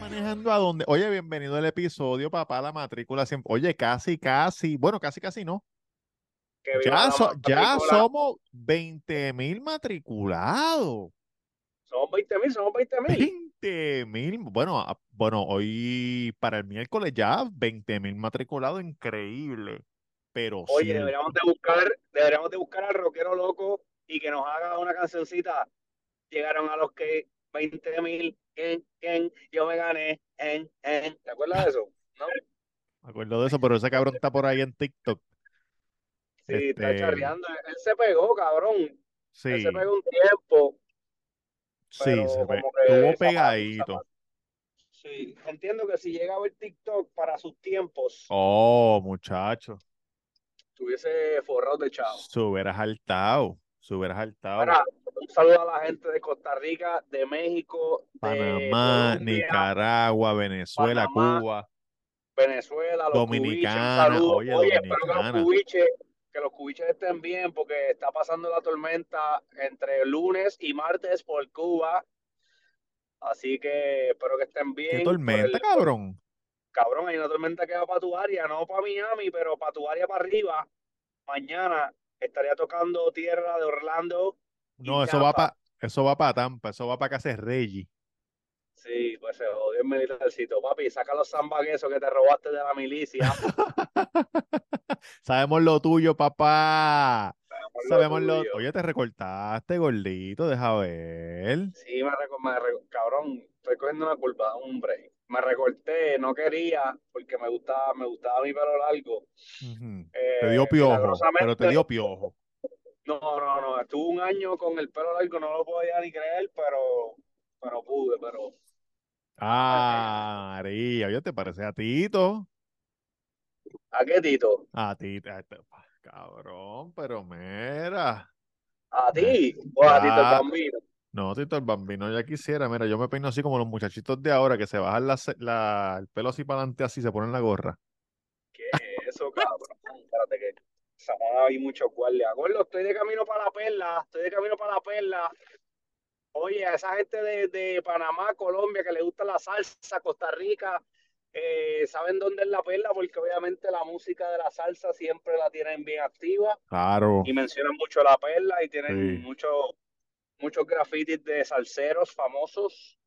manejando a donde. Oye, bienvenido al episodio, papá, la matrícula siempre. Oye, casi, casi. Bueno, casi, casi no. Que Ya, so- ya somos 20 mil matriculados. Somos 20 mil, somos 20 mil. 20 mil. Bueno, a- bueno, hoy para el miércoles ya 20 mil matriculados, increíble. Pero Oye, sí, deberíamos de buscar, deberíamos de buscar al rockero loco y que nos haga una cancioncita. Llegaron a los que 20 mil, en, en, yo me gané, en, en. ¿Te acuerdas de eso? ¿No? me acuerdo de eso, pero ese cabrón está por ahí en TikTok. Sí, está Este, charreando. Él se pegó, cabrón. Él Sí, se pegó un tiempo, sí, se pe- como que estuvo pegadito. Sí, entiendo que si llega a ver TikTok para sus tiempos, Oh, muchacho, estuviese forrado de chavo. se hubieras hartado, se hubieras un saludo a la gente de Costa Rica, de México, de Panamá, Colombia, Nicaragua, Venezuela, Panamá, Cuba, Venezuela, los Dominicana, oye, Oye, espero que los Dominicana. cubiches, que los cubiches estén bien porque está pasando la tormenta entre lunes y martes por Cuba. Así que espero que estén ¿Qué bien. por tormenta, el- cabrón? cabrón, hay una tormenta que va para tu área, no para Miami, pero para tu área para arriba. Mañana estaría tocando tierra de Orlando. No, eso va para eso va para Tampa, eso va para casa de Reggie. Sí, pues se jodió el militarcito. Papi, saca los zambaguesos que te robaste de la milicia. Sabemos lo tuyo, papá. Sabemos lo Sabemos lo. tuyo. Oye, te recortaste, gordito, deja ver. Sí, me, reco- me reco- cabrón, estoy cogiendo una curva, un break. Me recorté, no quería, porque me gustaba, me gustaba mi pelo largo. Eh, Te dio piojo, pero te dio piojo. No, no, no, estuve un año con el pelo largo, no lo podía ni creer, pero, pero pude, pero Ah, María, oye, te parece a Tito. ¿a qué Tito? A Tito, a este- cabrón, pero mira. ¿A ti? ¿O a Tito el. Bambino? No, Tito, el bambino ya quisiera. Mira, yo me peino así como los muchachitos de ahora que se bajan la, el pelo así para adelante, así se ponen la gorra. ¿Qué es eso, cabrón? Espérate que esa moda hay mucho. Acuerdo, estoy de camino para la perla, estoy de camino para la perla. Oye, a esa gente de, de Panamá, Colombia, que le gusta la salsa, Costa Rica, eh, saben dónde es la perla, porque obviamente la música de la salsa siempre la tienen bien activa Claro. y mencionan mucho la perla y tienen Sí. muchos muchos grafitis de salseros famosos.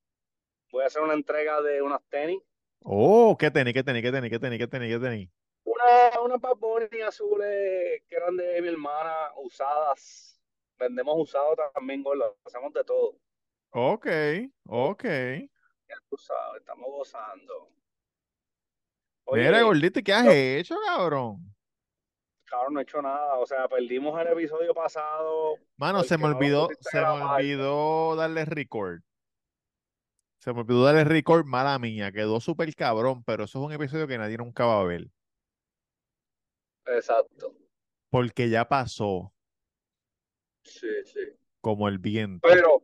Voy a hacer una entrega de unas tenis. Oh, ¿qué tenis, qué tenis, qué tenis, qué tenis, qué tenis, qué tenis? Una, unas Bad azules que eran de mi hermana, usadas. Vendemos usados también, gordo. Hacemos de todo. Ok, ok. Ya tú sabes, estamos gozando. Mira, gordito, ¿y ¿qué has no. hecho, cabrón? cabrón, no he hecho nada. O sea, perdimos el episodio pasado. Mano, se me olvidó, se me olvidó darle record. Se me olvidó darle record, mala mía. Quedó súper cabrón, pero eso es un episodio que nadie nunca va a ver. Exacto. Porque ya pasó, Sí, sí. como el viento. Pero,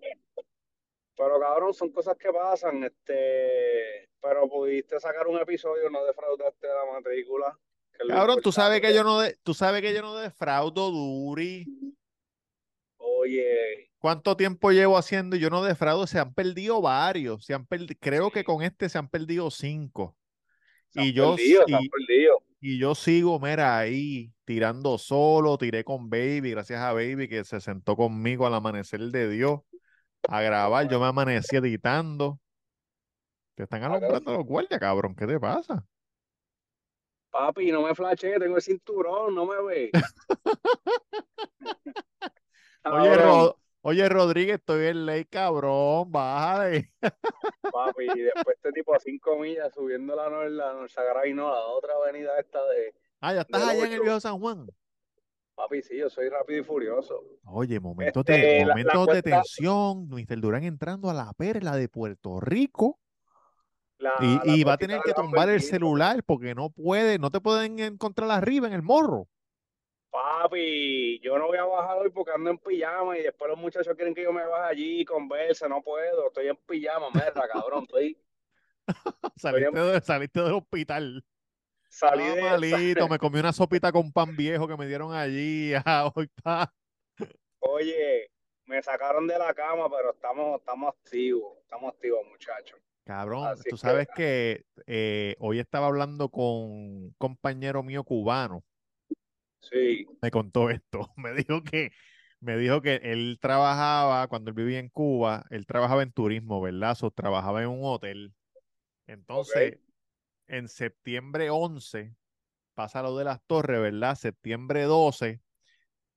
pero cabrón, son cosas que pasan. Este, pero pudiste sacar un episodio, no defraudaste la matrícula. Cabrón, tú sabes que yo no de, tú sabes que yo no defraudo, Duri. Oye, ¿Cuánto tiempo llevo haciendo y yo no defraudo? Se han perdido varios. Se han perdi- creo que con este se han perdido cinco. se Y han yo, perdido, se han perdido. Y yo sigo, mira, ahí tirando solo, tiré con Baby, gracias a Baby que se sentó conmigo al amanecer de Dios a grabar. Yo me amanecí editando. Te están Ah, alumbrando los guardias, cabrón. ¿Qué te pasa? Papi, no me flashe, tengo el cinturón, no me ve. Oye, Oye, Rodríguez, estoy en ley, cabrón. Bájale. papi, y después este tipo a cinco millas subiendo la la Norsagrada y no, la otra avenida esta de, Ah, ya estás allá en el viejo San Juan. Papi, sí, yo soy rápido y furioso. Oye, momentos Este, de, la- la de tensión. Mr. Durán entrando a la perla de Puerto Rico. La, Y, la y va a tener que tumbar el celular porque no puede, no te pueden encontrar arriba en el morro. Papi, yo no voy a bajar hoy porque ando en pijama y después los muchachos quieren que yo me baje allí y converse, no puedo, estoy en pijama, mierda, cabrón, estoy, estoy Saliste, en- de- saliste del hospital. salí Estaba de malito, me comí una sopita con pan viejo que me dieron allí. ah, hoy está. Oye, me sacaron de la cama, pero estamos, estamos activos, estamos activos, muchachos. Cabrón, Así tú que- sabes que eh, hoy estaba hablando con un compañero mío cubano, Sí, me contó esto, me dijo que, me dijo que él trabajaba, cuando él vivía en Cuba, él trabajaba en turismo, ¿verdad? So, trabajaba en un hotel. Entonces, en septiembre 11, pasa lo de las torres, ¿verdad? Septiembre 12,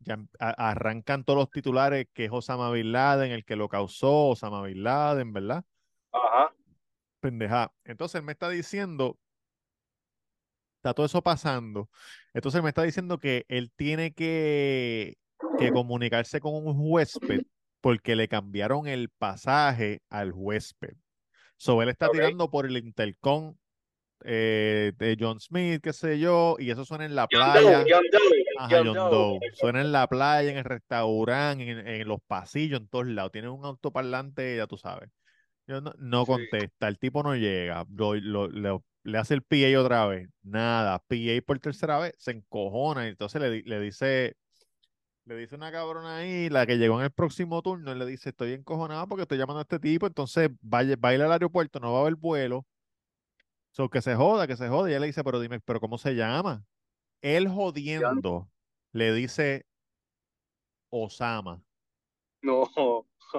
ya em- arrancan todos los titulares que es Osama Bin Laden, el que lo causó, Osama Bin Laden, ¿verdad? ajá, pendeja. Entonces él me está diciendo, está todo eso pasando. Entonces me está diciendo que él tiene que, que comunicarse con un huésped porque le cambiaron el pasaje al huésped. So él está tirando por el intercom eh, de John Smith, qué sé yo, y eso suena en la John playa. Doe, John Doe, Ajá, John Doe. Suena en la playa, en el restaurante, en, en los pasillos, en todos lados. Tiene un autoparlante, ya tú sabes. Yo no, no Sí. contesta, el tipo no llega, lo- lo- le, le hace el PA otra vez, nada, PA por tercera vez, se encojona y entonces le, le dice, le dice una cabrona ahí, la que llegó en el próximo turno, y le dice, estoy encojonada porque estoy llamando a este tipo, entonces vaya, va a ir al aeropuerto, no va a haber vuelo, so, que se joda, que se joda, y ella le dice, pero dime, pero ¿cómo se llama? Él jodiendo, le dice Osama. No,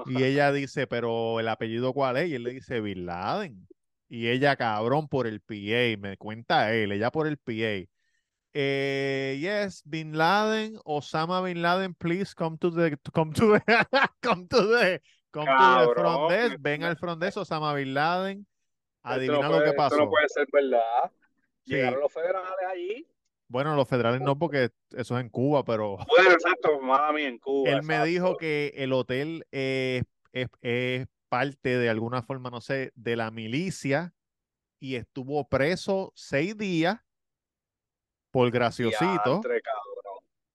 Y ella dice, pero el apellido cuál es? Y él le dice Bin Laden. Y ella, cabrón, por el PA, me cuenta él, ella por el PA. Eh, yes, Bin Laden, Osama Bin Laden, please come to the, come to the, come to the, come to the front desk. Ven al front desk, Osama Bin Laden. esto no Adivina lo que esto pasó. no puede ser verdad. Sí. Llegaron los federales allí. Bueno, los federales no, porque eso es en Cuba, pero Bueno, exacto, mami, en Cuba. Él me dijo que el hotel es, es parte de alguna forma, no sé, de la milicia y estuvo preso seis días por graciosito Diantre,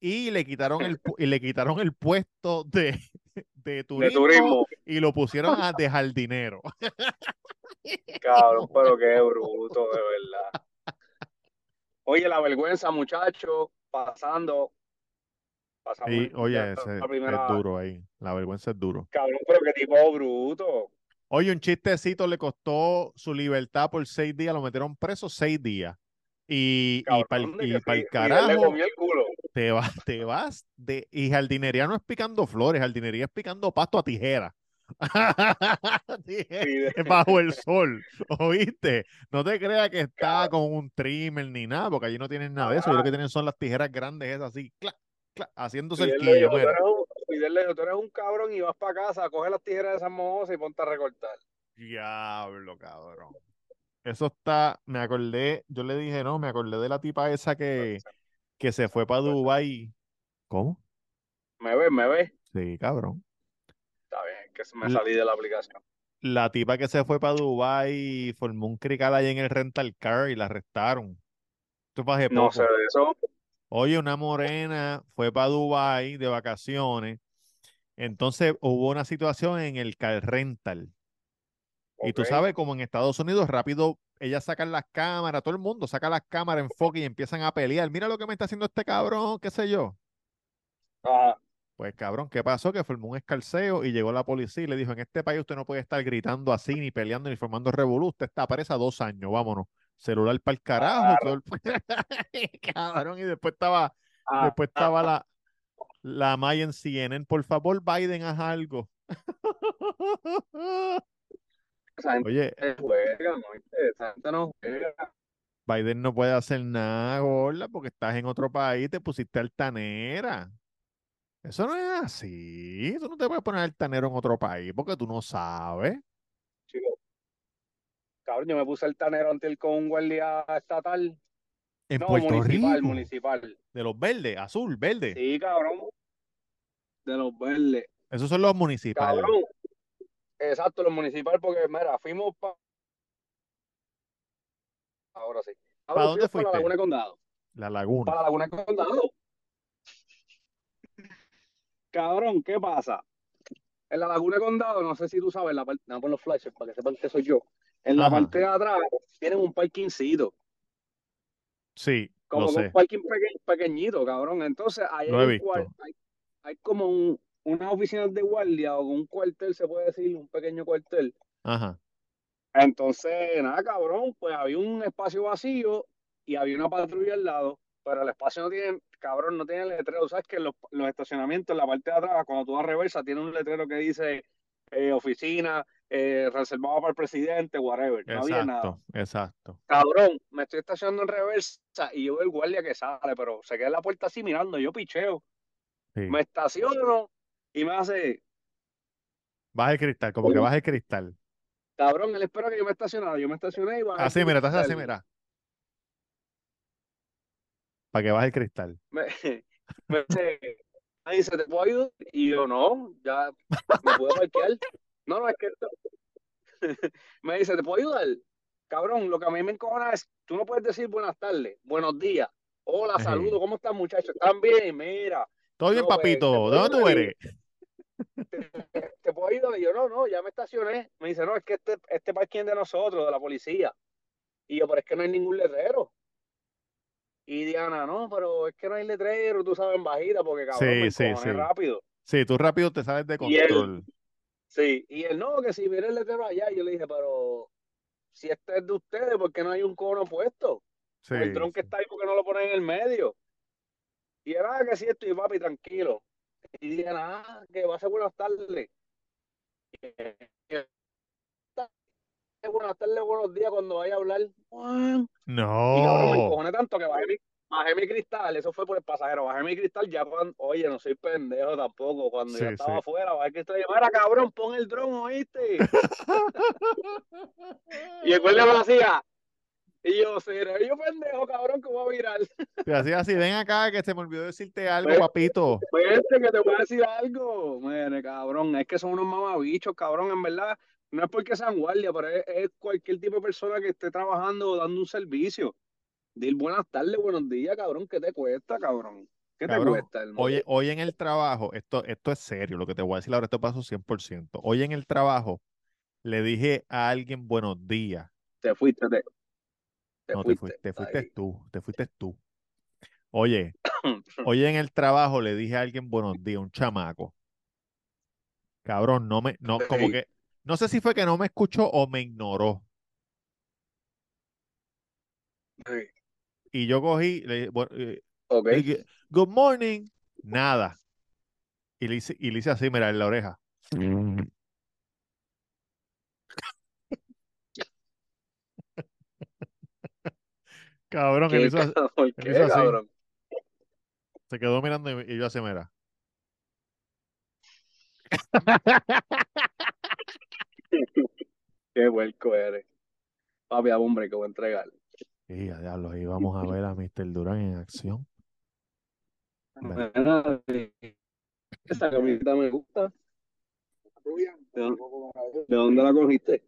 y le quitaron el, y le quitaron el puesto de, de turismo, De turismo, y lo pusieron a de jardinero. cabrón, pero qué bruto, de verdad. Oye, la vergüenza, muchachos, pasando. Pasamos el- oye, ese la es duro ahí, la vergüenza es duro. Cabrón, pero qué tipo bruto. Oye, un chistecito le costó su libertad por seis días, lo metieron preso seis días. Y, y para Cabrón, y le carajo, el culo. te vas, te vas de. Y jardinería no es picando flores, jardinería es picando pasto a tijera. Bajo el sol, ¿oíste? No te creas que está con un trimmer ni nada, porque allí no tienen nada de eso. Y lo que tienen son las tijeras grandes, esas así, clac, haciendo Fidel cerquillo. dijo, tú mira. eres un- Fidel le dijo, tú eres un cabrón y vas para casa, coge las tijeras de esas mojosas y ponte a recortar. Diablo, cabrón. Eso está, me acordé, yo le dije, no, me acordé de la tipa esa que, que se fue para Dubái. ¿Cómo? ¿Me ves? ¿Me ves? Sí, cabrón. Está bien, que me salí de la aplicación. La tipa que se fue para Dubái y formó un crical ahí en el rental car y la arrestaron. Hace No sé de eso. Oye, una morena fue para Dubái de vacaciones. Entonces hubo una situación en el car rental. Y tú sabes, como en Estados Unidos, rápido ellas sacan las cámaras, todo el mundo saca las cámaras, enfoque y empiezan a pelear. Mira lo que me está haciendo este cabrón, qué sé yo. Ajá. Pues cabrón, ¿qué pasó? Que formó un escarceo y llegó la policía y le dijo, en este país usted no puede estar gritando así, ni peleando, ni formando revolú. Usted está presa dos años, vámonos. Celular para el carajo. todo el- cabrón, y después estaba, Ah, después estaba la, la Maya en CNN. Por favor, Biden, haz algo. Oye, juega, ¿no? Juega. Biden no puede hacer nada, gorda, porque estás en otro país, te pusiste altanera. Eso no es así. Tú no te puedes poner altanero en otro país porque tú no sabes. Cabrón, yo me puse el tanero ante el con un guardia estatal. En no, Puerto municipal, Rico. municipal. De los verdes, azul, verde. Sí, cabrón. De los verdes. Esos son los municipales. Cabrón. Exacto, los municipales, porque mira, fuimos para. Ahora sí. ¿Pa dónde fuimos para la fuiste? Laguna de Condado. La laguna. Para la Laguna de Condado. Cabrón, ¿qué pasa? En la Laguna de Condado, no sé si tú sabes, la parte, no los flashes para que sepan que soy yo. En la Ajá. parte de atrás tienen un parkingcito, Sí, como lo que un sé. parking peque- pequeñito, cabrón. Entonces, ahí hay, un hay, hay como un, unas oficinas de guardia o un cuartel, se puede decir, un pequeño cuartel. Ajá. Entonces, nada, cabrón, pues había un espacio vacío y había una patrulla al lado, pero el espacio no tiene, cabrón, no tiene letrero. ¿Sabes que los, los estacionamientos en la parte de atrás, cuando tú vas reversa, tiene un letrero que dice eh, oficina, eh, reservado para el presidente, whatever. No había nada. Exacto, exacto. Cabrón, me estoy estacionando en reversa y yo veo el guardia que sale, pero se queda en la puerta así mirando, yo picheo. Sí. Me estaciono y me hace, Baja el cristal, como que baja el cristal. cabrón, él espera que yo me estacionara. Yo me estacioné y bajé. Así, mira, hace así, mira. Para que baje el cristal. me, me dice, me dice, ¿te puedo ayudar? Y yo, no, ya me puedo parquear. No, no, es que me dice, ¿te puedo ayudar? Cabrón, lo que a mí me encojona es, tú no puedes decir buenas tardes, buenos días, hola, Ejé. saludos, ¿cómo están muchachos? ¿Están bien? Mira, Todo bien, pues, papito. ¿te ¿De dónde tú eres? ¿te puedo ayudar? Y yo, no, no, ya me estacioné. Me dice, no, es que este, este parking de nosotros, de la policía. Y yo, pero es que no hay ningún letrero. Y Diana, no, pero es que no hay letrero, tú sabes, en bajita, porque cabrón, Sí, me sí, sí. rápido. Sí, tú rápido te sales de control. Sí, y él no, que si viene el letrero allá, yo le dije, pero si este es de ustedes, ¿por qué no hay un cono puesto? Sí, el que sí. está ahí, ¿por qué no lo ponen en el medio? Y era "Ah, que sí, estoy papi, tranquilo. Y dije, nada, que va a ser buenas tardes. Buenas tardes, buenos días cuando vaya a hablar. Juan. Y cabrón, me No. encojoné tanto que bajé bajé mi cristal, eso fue por el pasajero, bajé mi cristal ya cuando, oye, no soy pendejo tampoco, cuando ya Sí, estaba sí. afuera, bajé el cristal y yo, mira cabrón, pon el dron, ¿oíste? Y el me lo hacía. Y yo, seré yo pendejo, cabrón, que voy a virar. Te hacía así, ven acá que se me olvidó decirte algo, Ve. papito. Vete que te voy a decir algo. Mire, cabrón, es que son unos mamabichos, cabrón, en verdad. No es porque sean guardia, pero es, es cualquier tipo de persona que esté trabajando o dando un servicio. Dile buenas tardes, buenos días, cabrón, ¿qué te cuesta, cabrón? ¿Qué te cuesta, hermano? Hoy, hoy en el trabajo, esto, esto es serio, lo que te voy a decir ahora, esto pasó 100%. Hoy en el trabajo le dije a alguien buenos días. Te fuiste, te, te No, te fuiste. te fuiste tú, te fuiste tú. Oye, hoy en el trabajo le dije a alguien buenos días, un chamaco. Cabrón, no me, no, como que, no sé si fue que no me escuchó o me ignoró. Y yo cogí, le dije, bueno, eh, Ok. le dije, good morning, nada. Y le hice, y le hice así, mira, en la oreja. Cabrón, él ¿Qué, hizo así- cabrón? ¿Por él qué, hizo así. cabrón? se quedó mirando y, y yo así, mira. Qué huelco eres. Papi, a hombre, que voy a entregar. Y a diablo, ahí vamos a ver a Mr. Durán en acción. Mira, Esa camiseta me gusta. ¿De dónde, de dónde la cogiste?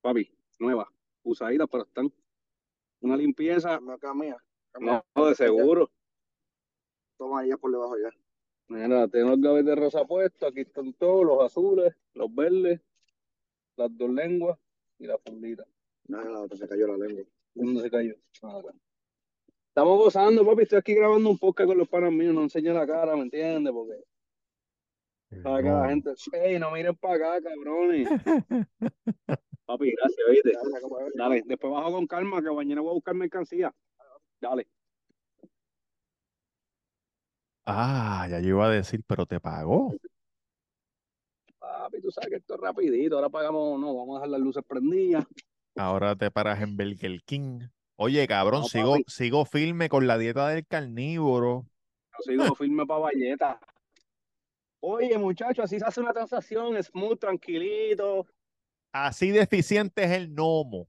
Papi, nueva. Usaditas, pero están. Una limpieza. No. No, de seguro. Toma ella por debajo ya. Mira, tengo los gavetes rosa puestos. Aquí están todos, los azules, los verdes, las dos lenguas y la fundita. No, la otra se cayó la lengua. ¿Dónde se cayó? Ah. Estamos gozando, papi. Estoy aquí grabando un podcast con los panas míos. No enseño la cara, ¿me entiendes? Porque sabe que la gente. ¡Ey, no miren para acá, cabrones! Papi, gracias, ¿viste? Dale, después bajo con calma, que mañana voy a buscar mercancía. Dale. Ah, ya yo iba a decir, pero te pagó. Papi, tú sabes que esto es rapidito. Ahora pagamos, no, vamos a dejar las luces prendidas. Ahora te paras en Burger King. Oye, cabrón, No, sigo, papi. sigo firme con la dieta del carnívoro. Yo sigo firme para Valleta. Oye, muchachos, así se hace una transacción, smooth, tranquilito, Así deficiente es el Nomo.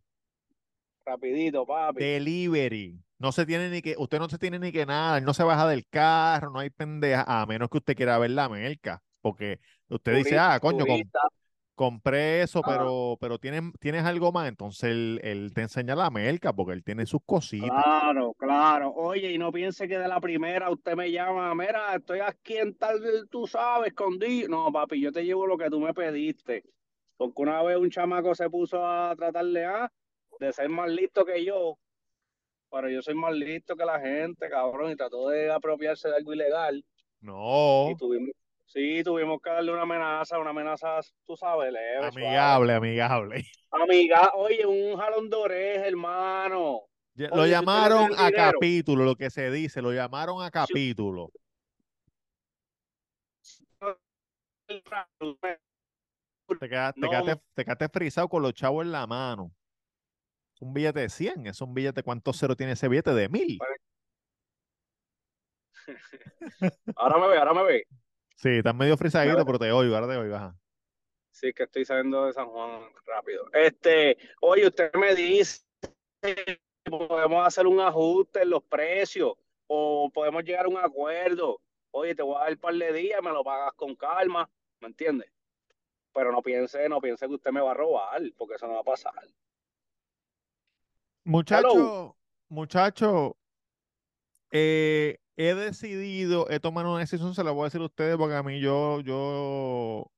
rapidito, papi. Delivery. No se tiene ni que, usted no se tiene ni que nada, él no se baja del carro, no hay pendeja, a menos que usted quiera ver la merca. Porque usted dice, ah, coño, turista. Compré eso, Ah. pero, pero tienes, tienes algo más. Entonces él, él te enseña la merca porque él tiene sus cositas. Claro, claro. Oye, y no piense que de la primera usted me llama, mira, estoy aquí en tal, tú sabes, escondido. No, papi, yo te llevo lo que tú me pediste. Porque una vez un chamaco se puso a tratarle a de ser más listo que yo, pero yo soy más listo que la gente, cabrón, y trató de apropiarse de algo ilegal. No, Y tuvimos, sí, tuvimos que darle una amenaza, una amenaza, tú sabes, leve, suave. amigable, amigable. Amiga, oye, un jalón de oreja, hermano. Oye, Lo llamaron a dinero. capítulo, lo que se dice, lo llamaron a capítulo. Te quedaste, te quedaste, te quedaste frisado con los chavos en la mano. Un billete de 100, es un billete, ¿cuántos ceros tiene ese billete? De mil. Ahora me ve, ahora me ve. Sí, estás medio frisadito, pero te oigo, ahora te oigo. ajá. Sí, que estoy saliendo de San Juan rápido. Este, oye, usted me dice, podemos hacer un ajuste en los precios o podemos llegar a un acuerdo. Oye, te voy a dar un par de días, me lo pagas con calma, ¿me entiendes? Pero no piense, no piense que usted me va a robar, porque eso no va a pasar. Muchacho, muchacho, eh, he decidido, he tomado una decisión, se la voy a decir a ustedes porque a mí yo, yo,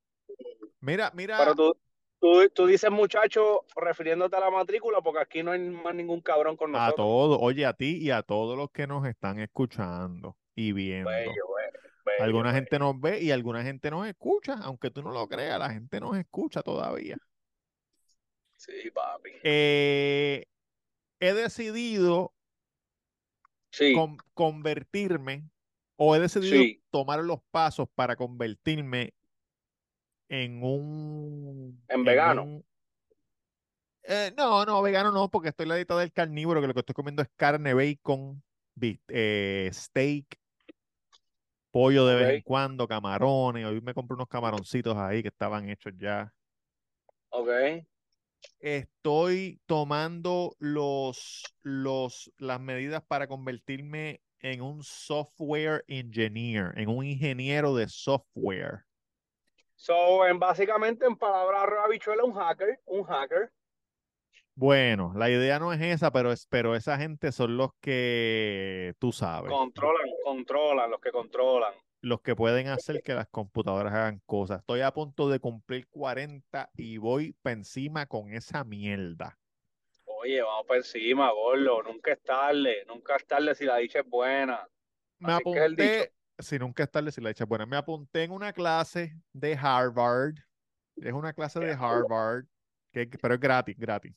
mira, mira, Pero tú, tú, tú dices muchacho refiriéndote a la matrícula, porque aquí no hay más ningún cabrón con a nosotros. todos, oye, a ti y a todos los que nos están escuchando y viendo. Bello, bello, bello, Alguna gente nos ve y alguna gente nos escucha, aunque tú no lo creas, la gente nos escucha todavía. Sí, papi. Eh, he decidido Sí, con- convertirme o he decidido Sí. tomar los pasos para convertirme en un... En vegano. un- Eh, no, no, vegano no, porque estoy la dieta del carnívoro, que lo que estoy comiendo es carne, bacon, eh, steak, pollo de vez en cuando, camarones. Hoy me compré unos camaroncitos ahí que estaban hechos ya. ok. Estoy tomando los, los, las medidas para convertirme en un software engineer, en un ingeniero de software. So, en, básicamente, en palabras habichuela, un hacker, un hacker. Bueno, la idea no es esa, pero, es, pero esa gente son los que, tú sabes, Controlan, controlan, los que controlan. Los que pueden hacer que las computadoras hagan cosas. Estoy a punto de cumplir 40 y voy para encima con esa mierda. Oye, vamos por encima, gordo. Nunca es tarde, nunca es tarde si la dicha es buena. Me Así es apunté, si nunca es tarde, si la hecha buena, me apunté en una clase de Harvard. Es una clase de Harvard, que, pero es gratis, gratis.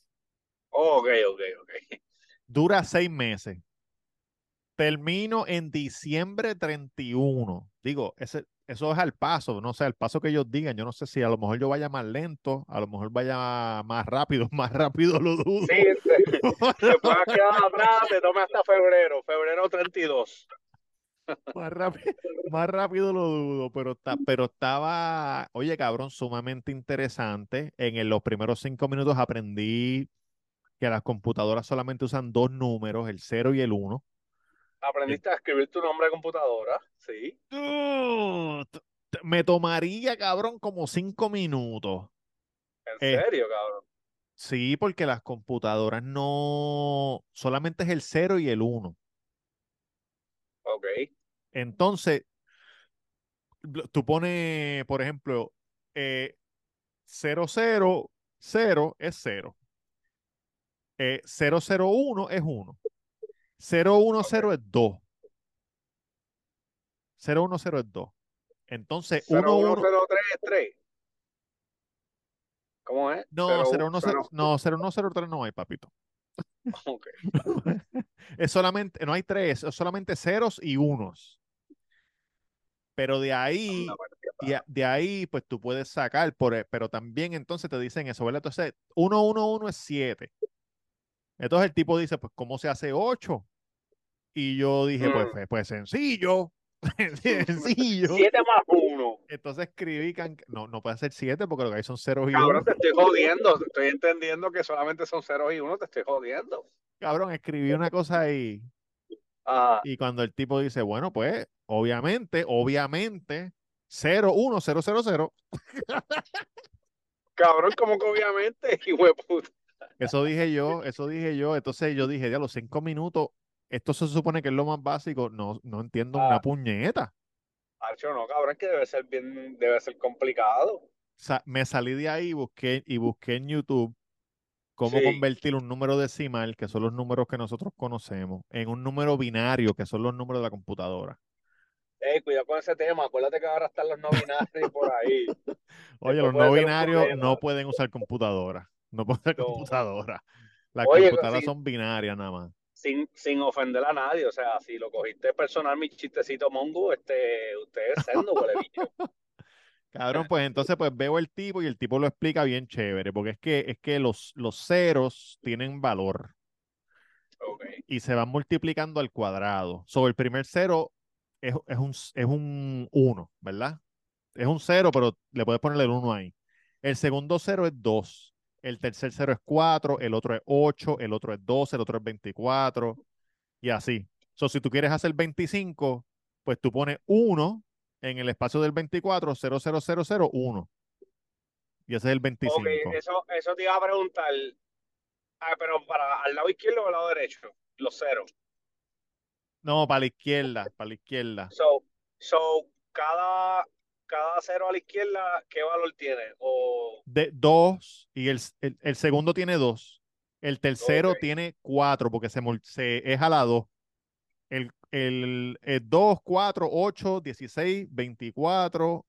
Ok, ok, ok. Dura seis meses. Termino en diciembre 31. Digo, ese, eso es al paso, no sé, al paso que ellos digan. Yo no sé si a lo mejor yo vaya más lento, a lo mejor vaya más rápido, más rápido lo dudo. Sí, te, te puedes quedar atrás, te tome hasta febrero, febrero 32. Más rápido, más rápido lo dudo, pero, está, pero estaba, oye, cabrón, sumamente interesante. En el- los primeros cinco minutos aprendí que las computadoras solamente usan dos números, el 0 y el 1. Aprendiste a escribir tu nombre de computadora, sí. Me tomaría, cabrón, como cinco minutos. En Eh. serio, cabrón. Sí, porque las computadoras no, solamente es el 0 y el 1. Ok. Entonces, tú pones, por ejemplo, eh, 0, 0, 0 es 0. Eh, 0, 0, 1 es 1. 0, 1, 0 es 2. 0, 1, 0 es 2. Entonces, 1, 1, 0103 es 3. ¿Cómo es? no, 0, 01, 1, 0, no, 0, 1, 0, 3 no hay, papito. Ok. Es solamente, no hay tres, es solamente ceros y unos. Pero de ahí, a- de ahí, pues tú puedes sacar, por, pero también entonces te dicen eso, ¿verdad? Entonces, 1, 1, 1 es 7. Entonces el tipo dice, pues, ¿cómo se hace 8? Y yo dije, pues, Mm. pues, pues, sencillo, sencillo. 7 más 1. Entonces escribí, can- no, no puede ser 7 porque lo que hay son ceros y Cabrón, unos. te estoy jodiendo. Estoy entendiendo que solamente son 0 y 1. Te estoy jodiendo. Cabrón, escribí una cosa ahí. Ah, Y cuando el tipo dice, bueno, pues, obviamente, obviamente, 0, 1, 0, 0, 0. Cabrón, como que obviamente, hijo de puta. Eso dije yo, eso dije yo. Entonces yo dije, ya los cinco minutos, esto se supone que es lo más básico. No, no entiendo una Ah. puñeta. Archo, no, cabrón, que debe ser bien, debe ser complicado. Sa- me salí de ahí y busqué, y busqué en YouTube cómo Sí. convertir un número decimal, que son los números que nosotros conocemos, en un número binario, que son los números de la computadora. Ey, cuidado con ese tema, acuérdate que ahora están los no binarios por ahí. Oye, Después los no binarios no pueden usar computadora. No pueden usar No. computadora. Las Oye, computadoras son binarias nada más. Sin, sin ofender a nadie, o sea, si lo cogiste personal, mi chistecito mongo, este, usted es sendo, huele. Cabrón, pues entonces pues veo el tipo y el tipo lo explica bien chévere, porque es que, es que los, los ceros tienen valor y se van multiplicando al cuadrado. Sobre el primer cero es, es un, es un 1, ¿verdad? Es un cero, pero le puedes ponerle el 1 ahí. El segundo cero es 2. El tercer cero es 4, el otro es 8, el otro es 12, el otro es 24 y así. So, si tú quieres hacer 25, pues tú pones 1 en el espacio del 24, 00001. Y ese es el 25. ok, eso, eso te iba a preguntar, ah, pero para al lado izquierdo o al lado derecho, los ceros. No, para la izquierda, para la izquierda. So, so cada, cada cero a la izquierda, ¿qué valor tiene? O, De 2 y el, el, el segundo tiene 2. El tercero tiene 4 porque se, se es a la 2. El, el, el 2, 4, 8, 16, 24.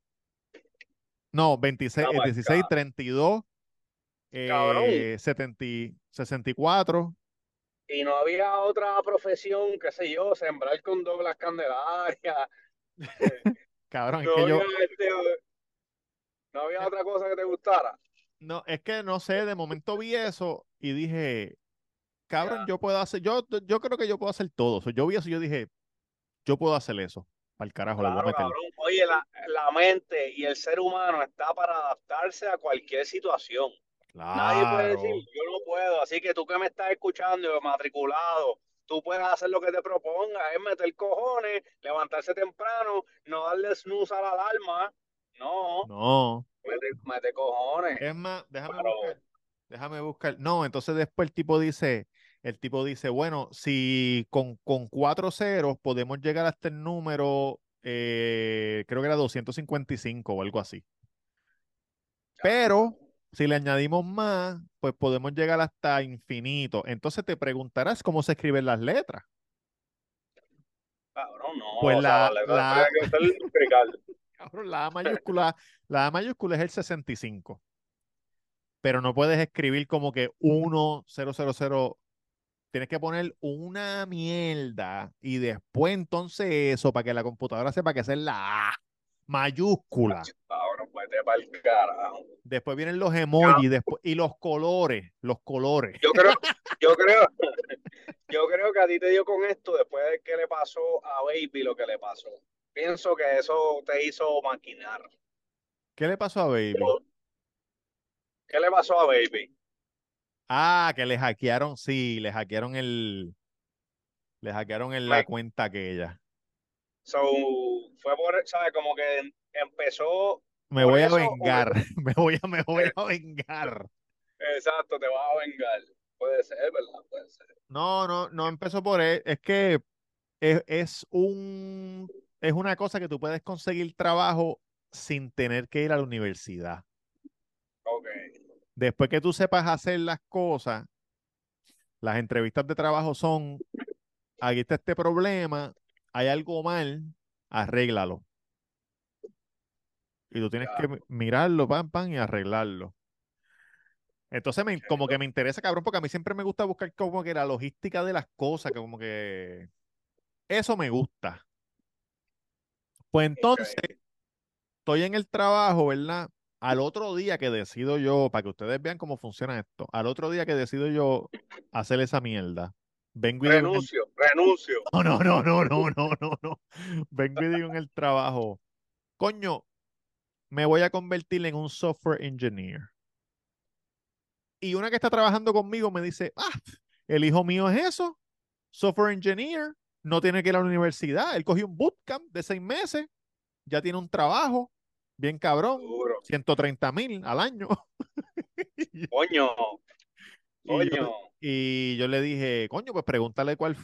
No, 26, Está eh, 16, marcado. 32, Cabrón. eh, 70, y 64. y no había otra profesión, qué sé yo, sembrar con doblas candelarias. Cabrón, es que yo, este, no había otra cosa que te gustara. no, es que no sé, de momento vi eso y dije, cabrón, yo puedo hacer, yo, yo creo que yo puedo hacer todo. So, yo vi eso y yo dije, yo puedo hacer eso. Para el carajo, le voy a Claro, meter. cabrón. Oye, la, la mente y el ser humano está para adaptarse a cualquier situación. Nadie puede decir, yo no puedo. Así que tú que me estás escuchando, matriculado, tú puedes hacer lo que te proponga, es meter cojones, levantarse temprano, no darle snooze a la alarma. No, No. mete, mete cojones. Es más, déjame Pero- buscar. Déjame buscar. No, entonces después el tipo dice, el tipo dice, bueno, si con, con cuatro ceros podemos llegar hasta el número, eh, creo que era 255 o algo así. Pero si le añadimos más, pues podemos llegar hasta infinito. Entonces te preguntarás cómo se escriben las letras. Cabrón, no. Pues o sea, la- la, la-. Cabrón, A mayúscula, la A mayúscula es el 65. Pero no puedes escribir como que 1, 0, 0, 0. Tienes que poner una mierda y después entonces eso para que la computadora sepa que esa es la A mayúscula. Cabrón, vete para el carajo. Después vienen los emojis después, y los colores, los colores. Yo creo, yo creo, yo creo que a ti te dio con esto después de que le pasó a Baby lo que le pasó. Pienso que eso te hizo maquinar. ¿Qué le pasó a Baby? ¿Qué le pasó a Baby? Ah, que le hackearon, sí, le hackearon el, le hackearon en la Me- cuenta aquella. So, fue por, ¿sabes? Como que empezó, Me voy a vengar, me voy a, me voy a vengar. exacto, te vas a vengar. Puede ser, ¿verdad? Puede ser. No, no, no empezó por él. Es que es, es un, es una cosa que tú puedes conseguir trabajo sin tener que ir a la universidad. Ok. Después que tú sepas hacer las cosas, las entrevistas de trabajo son, aquí está este problema, hay algo mal, arréglalo. Y tú tienes que mi- mirarlo, pam, pam, y arreglarlo. Entonces, me, como que me interesa, cabrón, porque a mí siempre me gusta buscar como que la logística de las cosas, que como que eso me gusta. Pues entonces, estoy en el trabajo, ¿verdad? Al otro día que decido yo, para que ustedes vean cómo funciona esto, al otro día que decido yo hacer esa mierda, vengo y digo Renuncio, renuncio. no, no, no, no, no, no, no, no. Vengo y digo en el trabajo, coño, me voy a convertir en un software engineer. Y una que está trabajando conmigo me dice, ah, el hijo mío es eso, software engineer, no tiene que ir a la universidad, él cogió un bootcamp de seis meses, ya tiene un trabajo, bien cabrón, Duro. 130 mil al año. Coño, Y yo, coño. y yo le dije, coño, pues pregúntale cuál,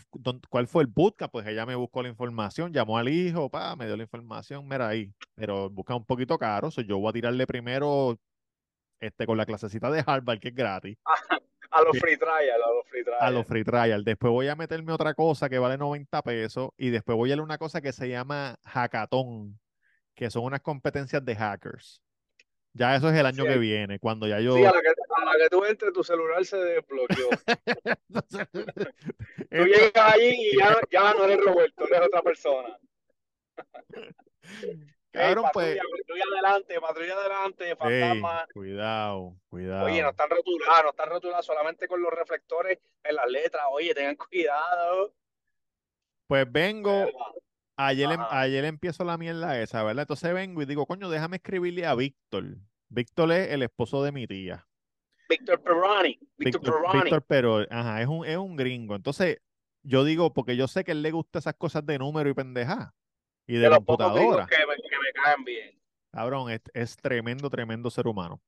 cuál fue el bootcamp. Pues ella me buscó la información, llamó al hijo, pa, me dio la información, mira ahí. Pero busca un poquito caro, so yo voy a tirarle primero este, con la clasecita de Harvard, que es gratis, A los free trial, a los free a trial. los free trial. Después voy a meterme otra cosa que vale 90 pesos y después voy a leer una cosa que se llama hackathon, que son unas competencias de hackers. Ya eso es el año Sí, que viene, cuando ya yo... Sí, a la, que, a la que tú entres, tu celular se desbloqueó. Tú llegas allí y ya, ya no eres Roberto, eres otra persona. Ey, Cabrón, patrulla, pues... patrulla adelante, patrulla adelante, Ey, fantasma. cuidado, cuidado. Oye, no están rotuladas, no están rotuladas solamente con los reflectores en las letras. Oye, tengan cuidado. Pues vengo, ayer, em- ayer empiezo la mierda esa, ¿verdad? Entonces vengo y digo, coño, déjame escribirle a Víctor. Víctor es el esposo de mi tía. Víctor Perroni, Víctor Perroni. Víctor, pero, ajá, es un, es un gringo. Entonces, yo digo, porque yo sé que él le gusta esas cosas de número y pendeja. Y de, computadora. que me, que me caen bien. Cabrón, es, es tremendo, tremendo ser humano.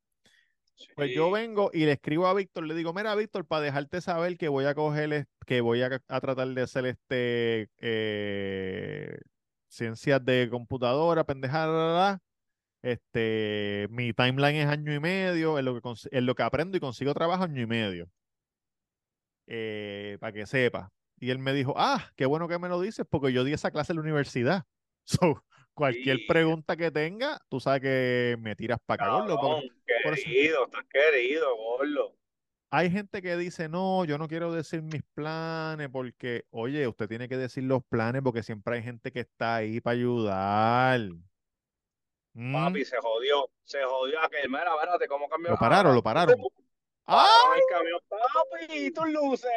Pues yo vengo y le escribo a Víctor, le digo, mira, Víctor, para dejarte saber que voy a coger, es- que voy a, a tratar de hacer este eh, ciencias de computadora, pendejada. Este, mi timeline es año y medio, en lo que, en lo que aprendo y consigo trabajo año y medio. para que sepa. Y él me dijo, ah, qué bueno que me lo dices, porque yo di esa clase en la universidad. So, cualquier Sí. pregunta que tenga, tú sabes que me tiras para acá, gordo, por querido, estás querido, gordo. Hay gente que dice, no, yo no quiero decir mis planes porque, oye, usted tiene que decir los planes porque siempre hay gente que está ahí para ayudar. Mm, Papi, se jodió, se jodió aquel. Mira, espérate, ¿cómo cambió? Lo pararon, lo pararon. ¡Ah! El camión. Papi, tus luces.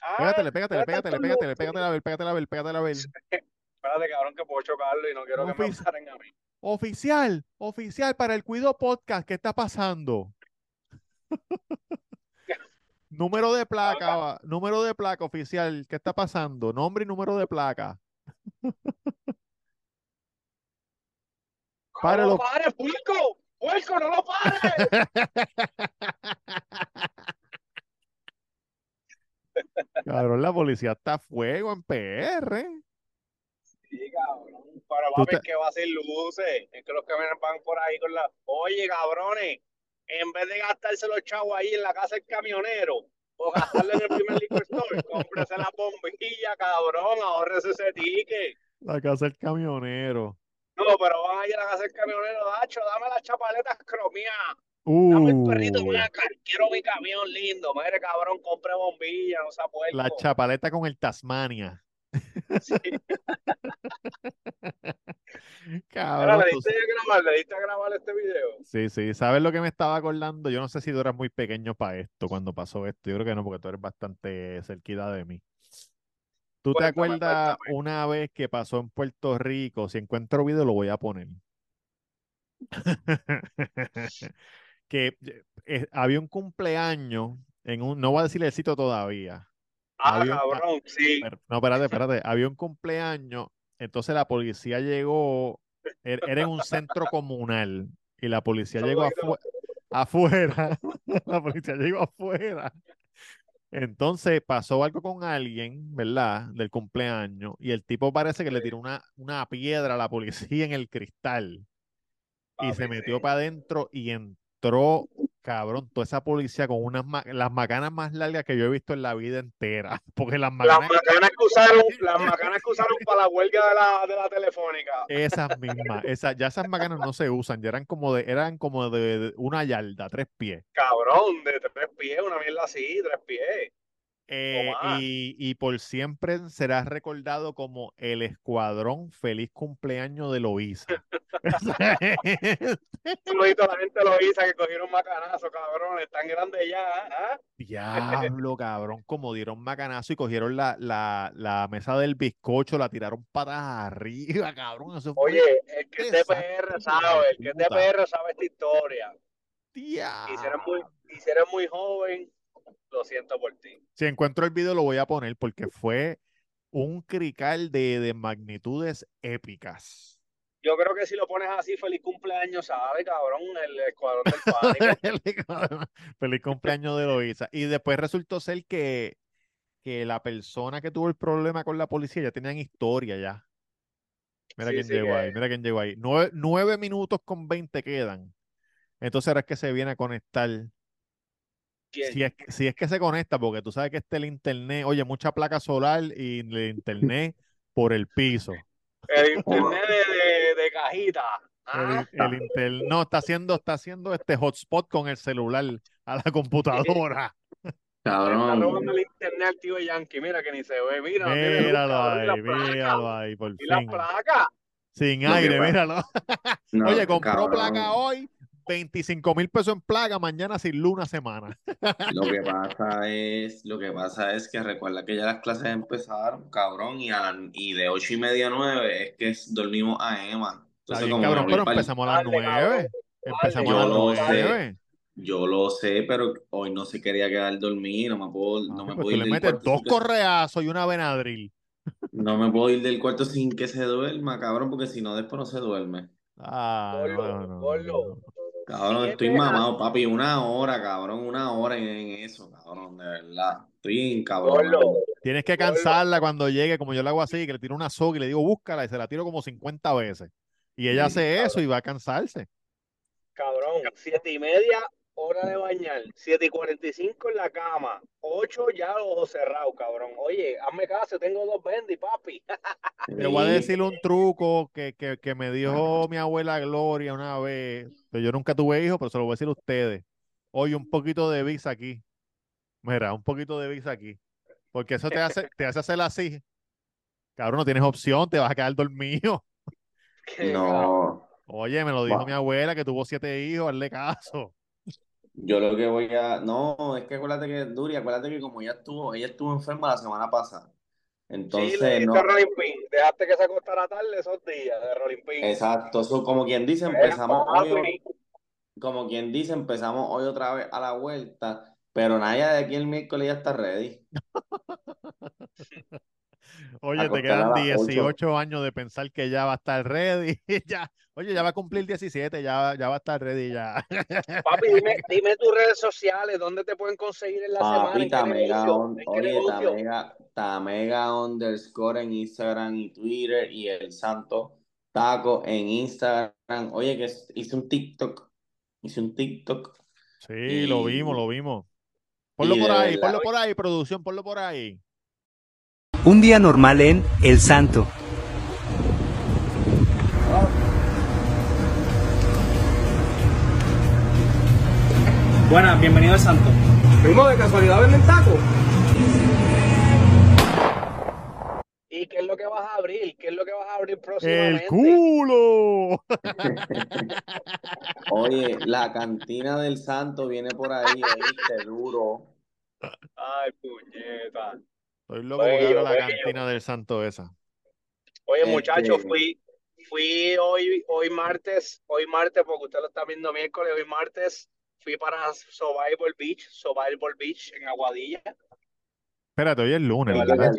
Ah, Pégatele, pégatele, ¿dónde están pégatele, pégatele, pégatele a ver, pégatele a ver, pégatele a ver. Espérate, cabrón, que puedo chocarlo y no quiero que me paren a mí. Oficial, oficial, para el Cuido Podcast, ¿qué está pasando? Número de placa, va- número de placa oficial, ¿qué está pasando? Nombre y número de placa. ¡No Páralo. lo pares, puerco! ¡Puerco, no lo pares! Cabrón, la policía está a fuego en PR. Sí, cabrón. Pero papi, te- es que va a ser luces. Es que los camiones van por ahí con la. Oye, cabrones, en vez de gastarse los chavos ahí en la casa del camionero o gastarlo en el primer liquor store, cómprese la bombilla, cabrón, ahorrese ese ticket. La casa del camionero. No, pero van a ir a la casa del camionero, Dacho, dame las chapaletas cromiadas. Dame el perrito, Uh, acá, quiero mi camión lindo. Mire, cabrón, compre bombilla, no sea puerco. la chapaleta con el Tasmania. Sí. Cabrón, le diste a grabar, le diste a grabar este video. Sí, sí, ¿sabes lo que me estaba acordando? Yo no sé si tú eras muy pequeño para esto, cuando pasó esto. Yo creo que no, porque tú eres bastante cerquita de mí. ¿Tú te acuerdas cuéntame. una vez que pasó en Puerto Rico? Si encuentro video lo voy a poner. Que eh, había un cumpleaños en un, no voy a decir el sitio todavía. Ah, Había un- cabrón, sí. No, espérate, espérate. Había un cumpleaños, entonces la policía llegó, er- era en un centro comunal y la policía llegó afu- afuera. La policía llegó afuera. Entonces pasó algo con alguien, ¿verdad? Del cumpleaños y el tipo parece que le tiró una, una piedra a la policía en el cristal y se metió sí. para adentro y entró, cabrón, toda esa policía con unas ma- las macanas más largas que yo he visto en la vida entera. Porque las Las macanas, macanas que usaron, las macanas que usaron para la huelga de la, de la telefónica. esas mismas, esas, ya esas macanas no se usan, ya eran como de, eran como de, de una yarda, tres pies. Cabrón, de tres pies, una mierda así, tres pies. Eh, más. y, y por siempre será recordado como el escuadrón feliz cumpleaños de Loíza. Saludito a la gente lo hizo que cogieron macanazo, cabrón. Están grandes ya, ¿ah? Diablo, cabrón, como dieron macanazo y cogieron la, la, la mesa del bizcocho, la tiraron patas arriba, cabrón. Eso Oye, el que es de desastre, PR hijo de sabe, el que es de puta. PR sabe esta historia. diablo. Y si eres muy, y si eres muy joven, lo siento por ti. Si encuentro el video lo voy a poner porque fue un crical de, de magnitudes épicas. Yo creo que si lo pones así, feliz cumpleaños, ¿sabe, cabrón? El escuadrón del pánico. Feliz cumpleaños de Loisa. Y después resultó ser que, que la persona que tuvo el problema con la policía ya tenían historia ya. Mira Sí, quién sí, llegó que- ahí, mira quién llegó ahí. Nueve, nueve minutos con 20 quedan. Entonces ahora es que se viene a conectar. ¿Quién? Si es, que- si es que se conecta, porque tú sabes que este el internet, oye, mucha placa solar y el internet por el piso. El internet de, de, de cajita. Ah, El, el inter- no, está haciendo, está haciendo este hotspot con el celular a la computadora. Cabrón, robando el internet al tío Yankee. Mira que ni se ve. Mira, Míralo y la ahí, placa. míralo ahí, por Y la fin. placa. Sin Lo que aire, míralo. no, Oye, compró cabrón, placa hoy, 25 mil pesos en placa, mañana sin luz una semana. Lo que pasa es, lo que pasa es que recuerda que ya las clases empezaron, cabrón, y, a y de ocho y media a nueve es que dormimos a Emma. Entonces, bien, como cabrón, pero empezamos a las Dale, cabrón, nueve. Empezamos a las lo sé. nueve. Yo lo sé, pero hoy no se quería quedar dormido, no me puedo, no Ah, me pues puedo tú ir le del metes cuarto dos correazos y una Benadryl. no me puedo ir del cuarto sin que se duerma, cabrón, porque si no después no se duerme. Ah, no, no, no. Cabrón, estoy Siete a- mamado, papi, una hora, cabrón, una hora en, en eso, cabrón, de verdad. Estoy en cabrón. Tienes que cansarla cuando llegue, como yo le hago así, que le tiro una soga y le digo, búscala, y se la tiro como 50 veces. Y ella Sí, hace eso y va a cansarse. Cabrón, siete y media, hora de bañar. Siete y cuarenta y cinco en la cama. Ocho ya los ojos cerrados, cabrón. Oye, hazme caso, tengo dos bendy, papi. Te voy a decir un truco que, que, que me dijo mi abuela Gloria una vez. que yo nunca tuve hijos, pero se lo voy a decir a ustedes. Oye, un poquito de Vicks aquí. Mira, un poquito de Vicks aquí. Porque eso te hace, te hace hacer así. Cabrón, no tienes opción, te vas a quedar dormido. No, Oye, me lo dijo mi abuela que tuvo siete hijos, hazle caso. Yo lo que voy a. No, es que acuérdate que, Duri, acuérdate que como ella estuvo, ella estuvo enferma la semana pasada. Sí, Entonces, le no. Rolling Pin. Dejaste que se acostara tarde esos días de Rolling Pin. Exacto, eso como quien dice, empezamos hoy, como quien dice, empezamos hoy otra vez a la vuelta, pero Naya de aquí el miércoles ya está ready. Oye, te quedan las ocho. 18 años de pensar que ya va a estar ready. Ya, oye, ya va a cumplir 17, ya, ya va a estar ready ya. Papi, dime, dime tus redes sociales, ¿dónde te pueden conseguir en la semana? Papi, ¿En qué Tamega, negocio? on- ¿En qué oye? Tamega, Tamega underscore en Instagram y Twitter y el Santo Taco en Instagram. Oye, que hice un TikTok, hice un TikTok. Sí, lo Y- vimos, lo vimos. Ponlo por ahí, verdad- ponlo por ahí, producción, ponlo por ahí. Un día normal en El Santo. Buenas, bienvenido al Santo. Primo, de casualidad venden tacos. ¿Y qué es lo que vas a abrir? ¿Qué es lo que vas a abrir ¡El próximamente? culo! Oye, la cantina del Santo viene por ahí, oíste, duro. Ay, puñeta. Estoy loco porque Bello, abra la cantina del santo esa. Oye, Este- muchachos, fui, fui hoy, hoy martes, hoy martes, porque usted lo está viendo miércoles, hoy martes, fui para Survival Beach, Survival Beach en Aguadilla. Espérate, hoy es lunes, verdad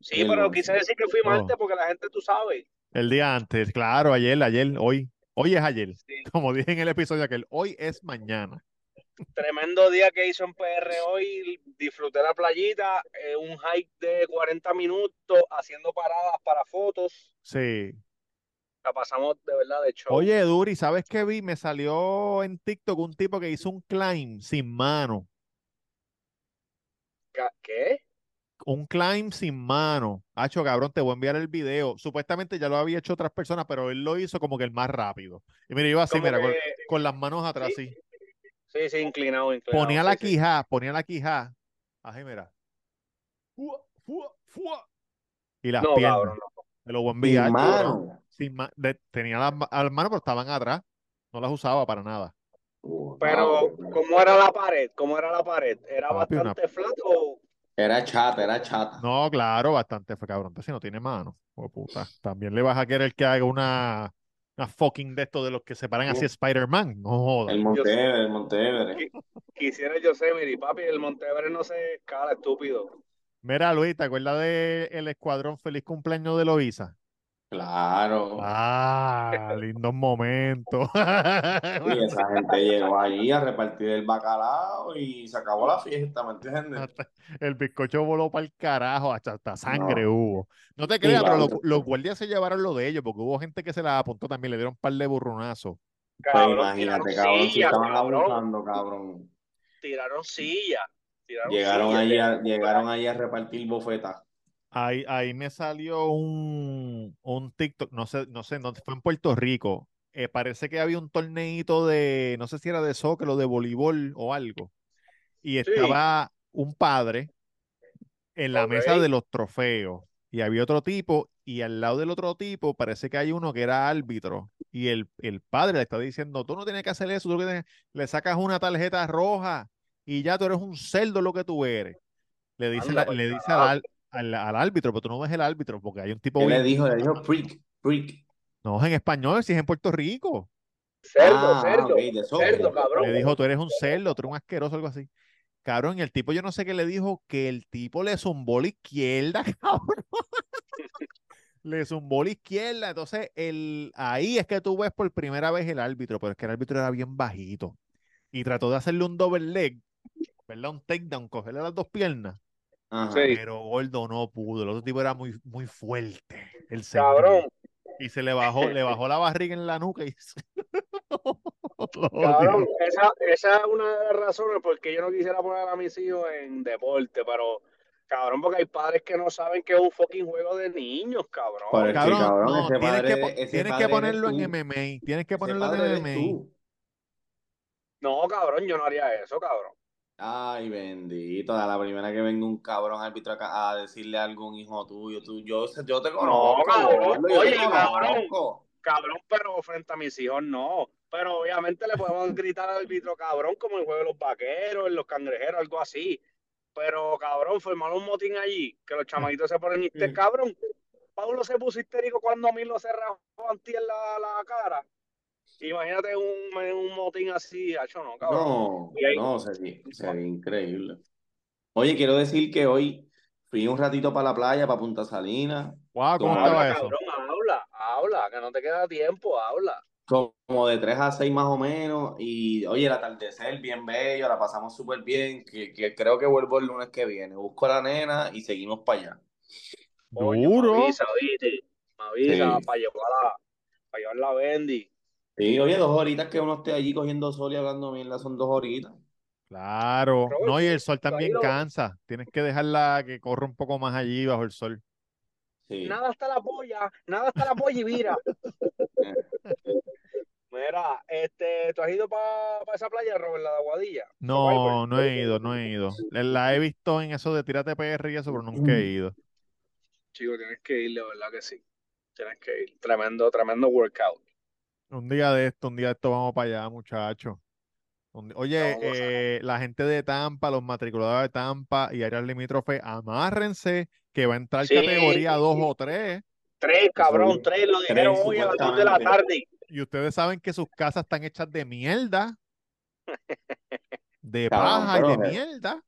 sí. Pero quise decir que fui Oh. martes porque la gente, tú sabes. El día antes, claro, ayer, ayer, hoy. Hoy es ayer. Sí. Como dije en el episodio aquel, hoy es mañana. Tremendo día que hizo en PR hoy, disfruté la playita, eh, un hike de 40 minutos, haciendo paradas para fotos. Sí. La pasamos de verdad de show. Oye, Duri, ¿sabes qué vi? Me salió en TikTok un tipo que hizo un climb sin mano. ¿Qué? Un climb sin mano. Hacho, cabrón, te voy a enviar el video. Supuestamente ya lo había hecho otras personas, pero él lo hizo como que el más rápido. Y mira, iba así, Como mira, con, que- con las manos atrás, Sí, sí. Sí, sí, inclinado, inclinado. Ponía la sí, sí. quijá, ponía la quijá. Así, mira. Fua, fua, fua. Y las No, piernas. cabrón, no. Te lo voy a Sin mano. Sin ma- de- tenía las, ma- las manos, pero estaban atrás. No las usaba para nada. Pero, ¿cómo era la pared? ¿Cómo era la pared? ¿Era Papi, una- bastante flat o...? Era chata, era chata. No, claro, bastante fue cabrón. Entonces, si no tiene mano, oh, puta. También le vas a querer que haga una, una fucking de estos de los que se paran así Spider-Man. No jodas. El Montever, el Montever. Quisiera Yosemite, papi, el Monteverest no se escala, estúpido. Mira, Luis, ¿te acuerdas del escuadrón Feliz Cumpleaños de Loíza? Claro. Ah, lindos momentos. Y esa gente llegó allí a repartir el bacalao y se acabó la fiesta, ¿me entiendes? El bizcocho voló para el carajo, hasta, hasta sangre No. hubo. No te creas, pero los, los guardias se llevaron lo de ellos, porque hubo gente que se la apuntó también, le dieron un par de burronazos. Pues Cabrón, imagínate, tiraron cabrón, si sillas, estaban cabrón. abusando, cabrón. Tiraron sillas. Tiraron Llegaron sillas allí a, llegaron allí a repartir bofetas. Ahí, ahí me salió un, un TikTok, no sé, no sé, no, fue en Puerto Rico. Eh, parece que había un torneito de, no sé si era de soccer o de voleibol o algo. Y estaba un padre en la mesa de los trofeos. Y había otro tipo, y al lado del otro tipo parece que hay uno que era árbitro. Y el, el padre le está diciendo, tú no tienes que hacer eso, tú tienes- le sacas una tarjeta roja y ya tú eres un cerdo lo que tú eres. Le dice, Anda la- le dice al. Al, al- árbitro, pero tú no ves el árbitro, porque hay un tipo ¿Qué le dijo? Le dijo freak, freak. No, es en español, si es en Puerto Rico. Cerdo, Ah, cerdo. cabrón. Le dijo, tú eres un cerdo, tú eres un asqueroso, algo así. Cabrón, y el tipo, yo no sé qué le dijo, que el tipo le zumbó la izquierda, cabrón. Le zumbó la izquierda. Entonces, el, ahí es que tú ves por primera vez el árbitro, pero es que el árbitro era bien bajito. Y trató de hacerle un double leg, ¿verdad? Un takedown, cogerle las dos piernas. Ajá. Sí. Pero gordo no pudo. El otro tipo era muy, muy fuerte. El. Cabrón, Y se le bajó, le bajó la barriga en la nuca y se- Lo cabrón, esa, esa es una de las razones por qué yo no quisiera poner a mis hijos en deporte, pero cabrón, porque hay padres que no saben que es un fucking juego de niños, cabrón. Pero es que, Cabrón, no, tienes padre que, tienes que ponerlo en. MMA. Tienes que ponerlo en MMA. No, cabrón, yo no haría eso, cabrón. Ay, bendito, a la primera que venga un cabrón árbitro a decirle algo a un hijo tuyo, tú, yo, yo te conozco, cabrón. gordo, yo Oye, te cabrón. conozco. Cabrón, pero frente a mis hijos no. Pero obviamente le podemos gritar al árbitro cabrón como en el juego de los vaqueros, en los cangrejeros, algo así. Pero cabrón, formar un motín allí, que los chamaquitos se ponen histéricos. Cabrón, Pablo se puso histérico cuando a mí lo cerró anti en la, la cara. Imagínate un, un motín así, hacho, no, cabrón. No, no, sería, sería increíble. Oye, quiero decir que hoy fui un ratito para la playa, para Punta Salinas, Wow, ¿cómo estaba Habla, eso? cabrón, habla, habla, que no te queda tiempo, habla. como de 3 a 6 más o menos, y oye, el atardecer bien bello, la pasamos súper bien, que, que creo que vuelvo el lunes que viene, busco a la nena y seguimos para allá. Duro. Me avisa, ¿viste? Me avisa Sí. para llevarla, para llevarla a Bendy. Sí, oye, dos horitas que uno esté allí cogiendo sol y hablando mierda, son dos horitas. Claro. No, y el sol también cansa. Tienes que dejarla que corra un poco más allí bajo el sol. Sí. Nada hasta la polla, nada hasta la polla y vira. Mira, este, ¿tú has ido para esa playa, Robert, la de Aguadilla? No, no he ido, no he ido. La- La he visto en eso de tírate PR y eso, pero nunca he ido. Chico, tienes que ir, de verdad que sí. Tienes que ir. Tremendo, tremendo workout. Un día de esto, un día de esto vamos para allá, muchachos. Oye, eh, la gente de Tampa, los matriculados de Tampa y áreas limítrofes, amárrense que va a entrar Sí. categoría 2 o 3. Tres, cabrón, Eso, tres, lo tres, dijeron hoy a las dos de la tarde. Y ustedes saben que sus casas están hechas de mierda. De paja y de eh, mierda.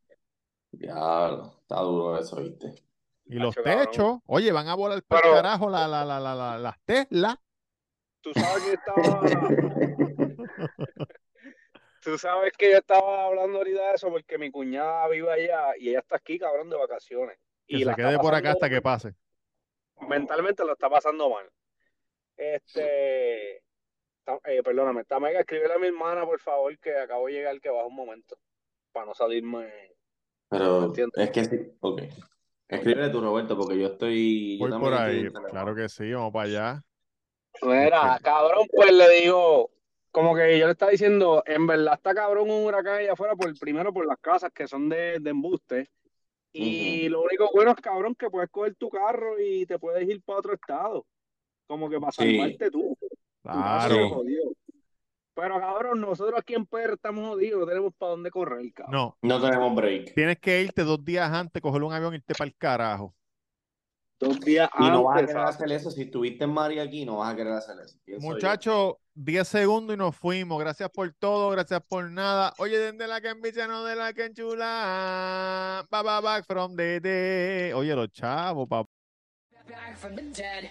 Diablo, está duro eso, ¿viste? Y los techos, oye, van a volar para el carajo la, la, la, la, la- las Tesla. Tú sabes que estaba... Tú sabes que yo estaba hablando ahorita de eso porque mi cuñada vive allá y ella está aquí, cabrón, de vacaciones. Que y se la quede por acá hasta que pase. mentalmente lo está pasando mal. Este, eh, perdóname, está mega, escríbele a mi hermana, por favor, que acabo de llegar, que baja un momento, para no salirme. Pero Entiendo. es que sí, ok. Escríbele tú, Roberto, porque yo estoy. Yo Voy por ahí. Claro que sí, vamos para allá. Mira, cabrón, pues le digo, como que yo le estaba diciendo, en verdad está cabrón un huracán allá afuera, por primero por las casas que son de, de embuste. Y lo único bueno es, cabrón, que puedes coger tu carro y te puedes ir para otro estado. Como que para Sí. salvarte tú. Claro. Pero cabrón, nosotros aquí en PR estamos jodidos, no tenemos para dónde correr, cabrón. No, No tenemos break. tienes que irte dos días antes, coger un avión y irte para el carajo. Dos días y no vas a querer hacer eso. Si estuviste en María aquí, no vas a querer hacer eso. Muchachos, 10 segundos y nos fuimos. Gracias por todo, gracias por nada. Oye, de la que no de la que enchula. Ba, ba, back from the dead. Oye, los chavos, papá. Back from the dead.